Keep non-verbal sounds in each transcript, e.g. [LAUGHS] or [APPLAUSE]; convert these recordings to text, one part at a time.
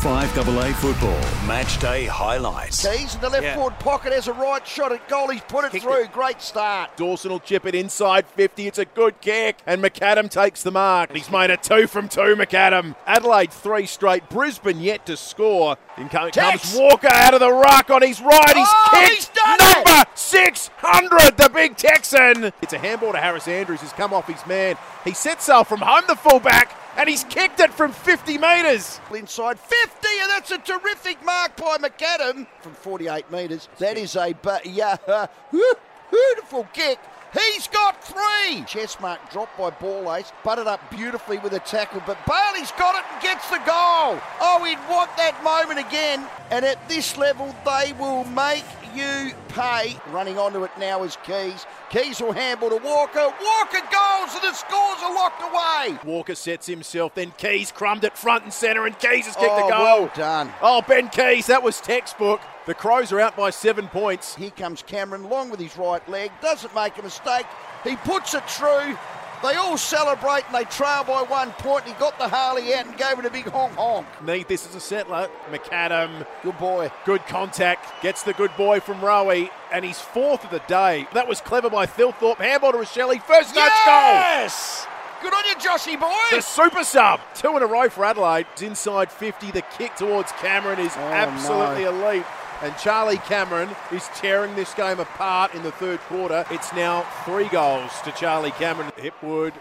5AA football match day highlights. Keays in the left Yeah. forward pocket has a right shot at goal. He's put it Kicked through. it. Great start. Dawson will chip it inside 50. It's a good kick. And McAdam takes the mark. He's made a two from two, McAdam. Adelaide three straight. Brisbane yet to score. In co- Tex! comes Walker out of the ruck on his right. He's Oh, kicked he's done number 600, the big Texan. It's a handball to Harris Andrews. He's come off his man. He sets sail from home, the fullback, and he's kicked it from 50 metres. Inside 50, and that's a terrific mark by McAdam from 48 metres. That is a bu- yeah, [LAUGHS] whew, beautiful kick. He's got three. Chest mark dropped by Ball Ace, butted up beautifully with a tackle, but Bailey's got it and gets the goal. Oh, he'd want that moment again. And at this level, they will make you pay. Running onto it now is Keays. Keays will handle to Walker. Walker goals, and the scores are locked away. Walker sets himself, then Keays crumbed it front and centre, and Keays has kicked oh, a goal. well done. Oh, Ben Keays, that was textbook. The Crows are out by seven points. Here comes Cameron, long with his right leg, doesn't make a mistake. He puts it through. They all celebrate and they trail by one point. He got the Harley out and gave it a big honk honk. Need this as a settler. McAdam, Good boy. good contact, gets the good boy from Rowie, and he's fourth of the day. That was clever by Thilthorpe. Handball to Rachele, first touch Yes! Good on you, Joshy boy. The super sub. Two in a row for Adelaide. It's inside 50. The kick towards Cameron is Oh, absolutely elite. And Charlie Cameron is tearing this game apart in the third quarter. It's now three goals to Charlie Cameron. Hipwood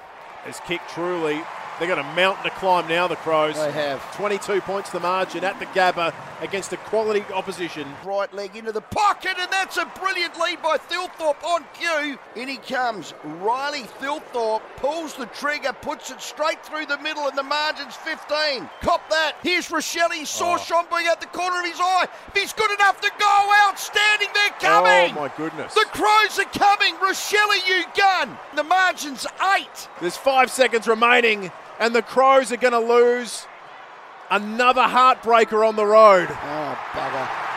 has kicked truly. They've got a mountain to climb now, the Crows. They have. 22 points the margin at the Gabba against a quality opposition. Right leg into the pocket, and that's a brilliant lead by Thilthorpe on cue. In he comes. Riley Thilthorpe pulls the trigger, puts it straight through the middle, and the margin's 15. Cop that. Here's Rachele. He saw oh. Schoenberg at the corner of his eye. If he's good enough to go, outstanding. They're coming. Oh, my goodness. The Crows are coming. Rachele, you gun. The margin's eight. There's five seconds remaining, and the Crows are going to lose another heartbreaker on the road. Oh, bugger.